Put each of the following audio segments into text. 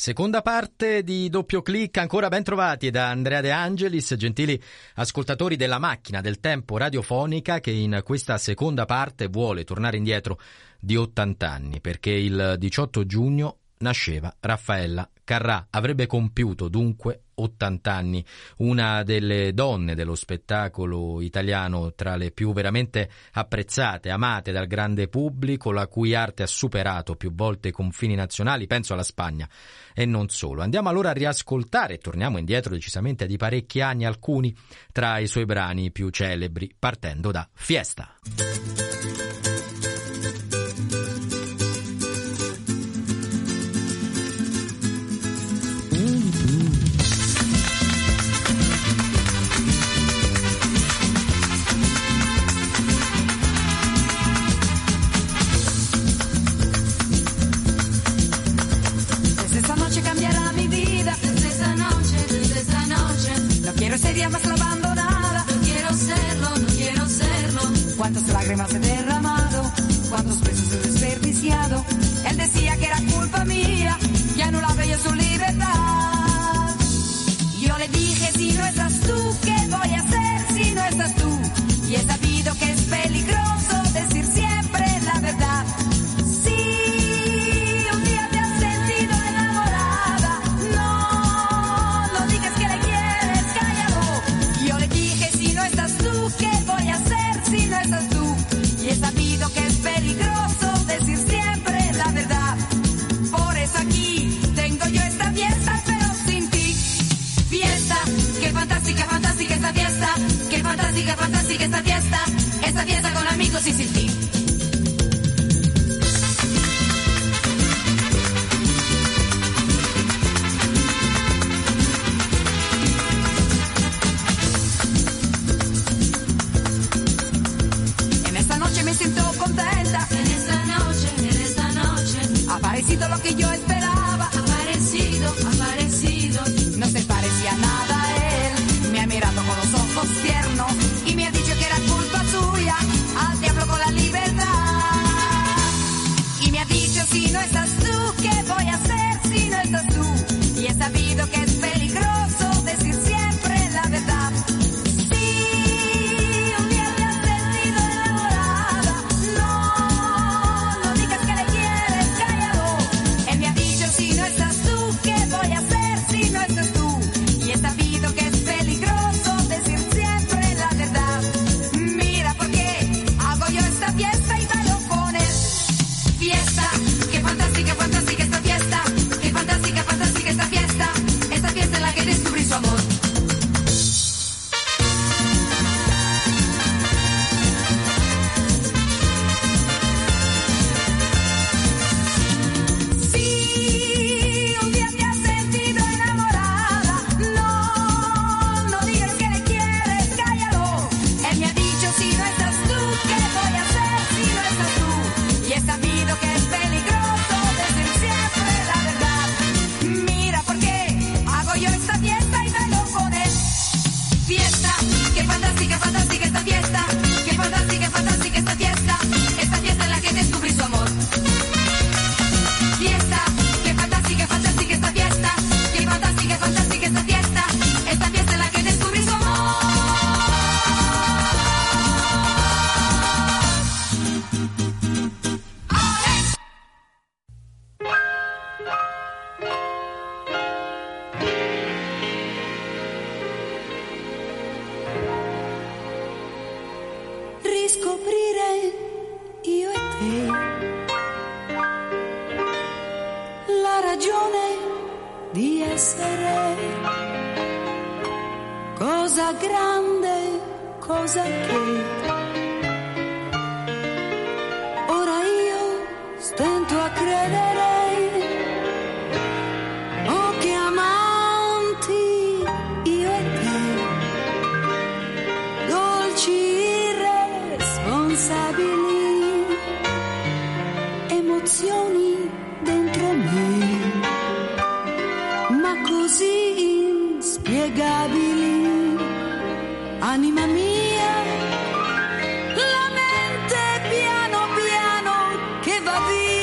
Seconda parte di doppio clic, ancora ben trovati da Andrea De Angelis, gentili ascoltatori della macchina del tempo radiofonica che in questa seconda parte vuole tornare indietro di 80 anni perché il 18 giugno nasceva Raffaella Carrà avrebbe compiuto dunque 80 anni, una delle donne dello spettacolo italiano tra le più veramente apprezzate, amate dal grande pubblico, la cui arte ha superato più volte i confini nazionali, penso alla Spagna e non solo. Andiamo allora a riascoltare, torniamo indietro decisamente di parecchi anni, alcuni tra i suoi brani più celebri, partendo da Fiesta. llamas la abandonada. No quiero serlo, no quiero serlo. Cuántas lágrimas he derramado, cuántos besos he desperdiciado. Él decía que era culpa mía, ya no la veía su libertad. Yo le dije, si no estás tú, que suffocate baby.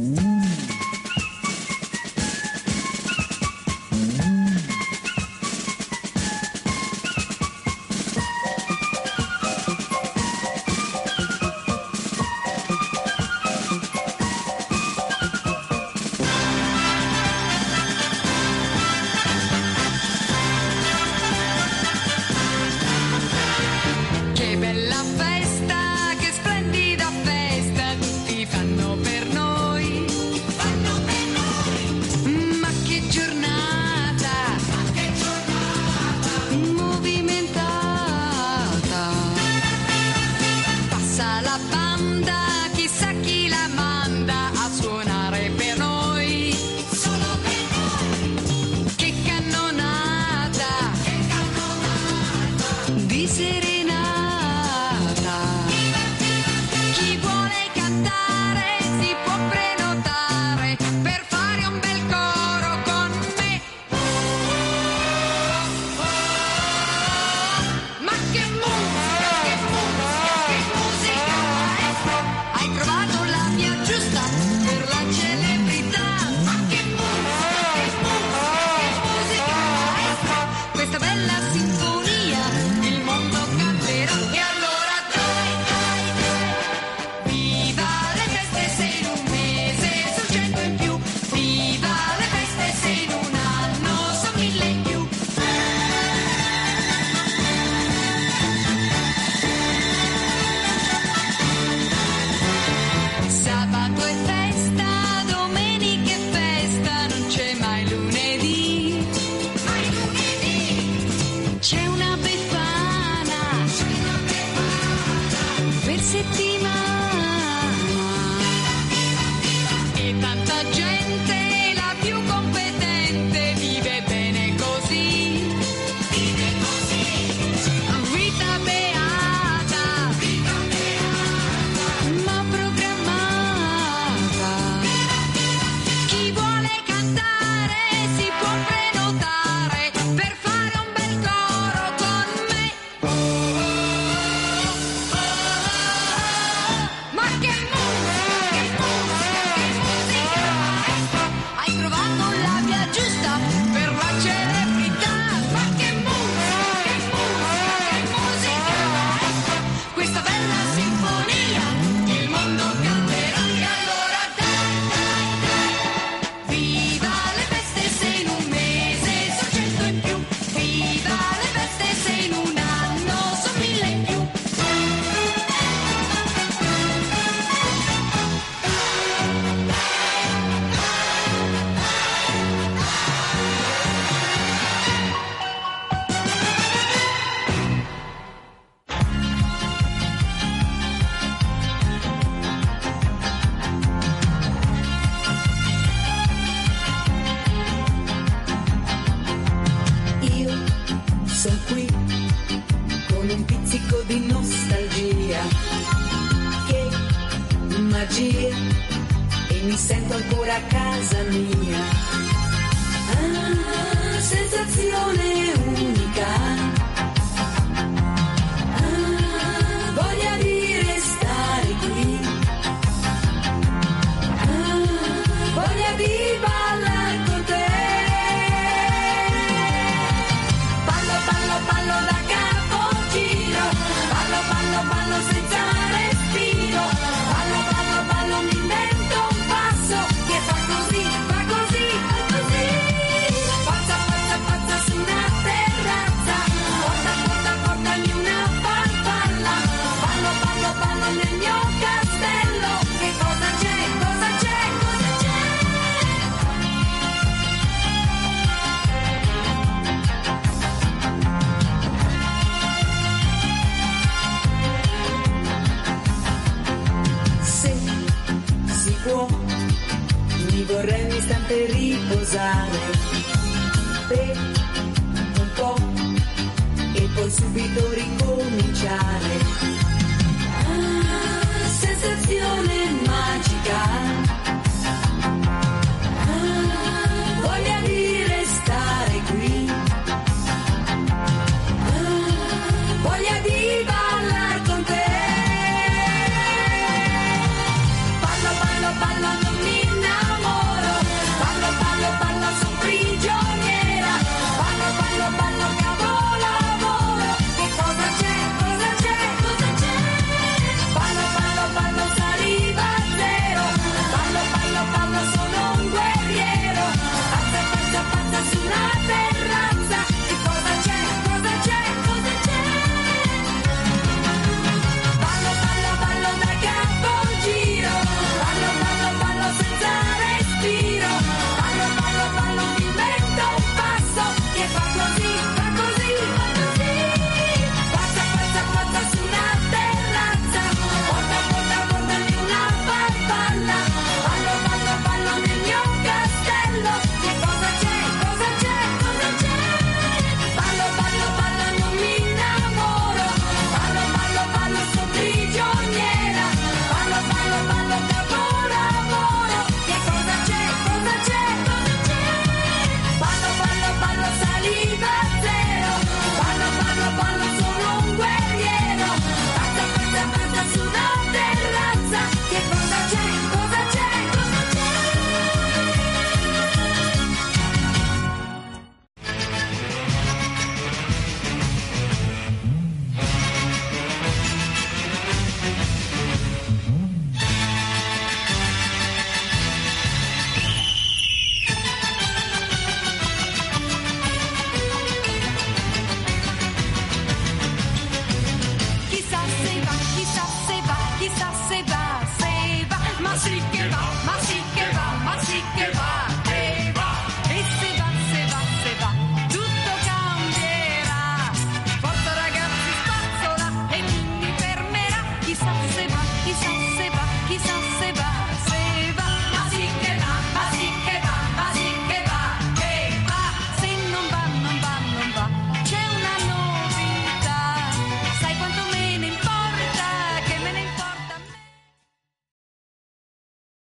Bye. io sono qui con un pizzico di nostalgia. Che magia e mi sento ancora a casa mia. Ah, sensazione unica. vorrei sempre riposare per un po' e poi subito ricominciare. Ah, sensazione magica.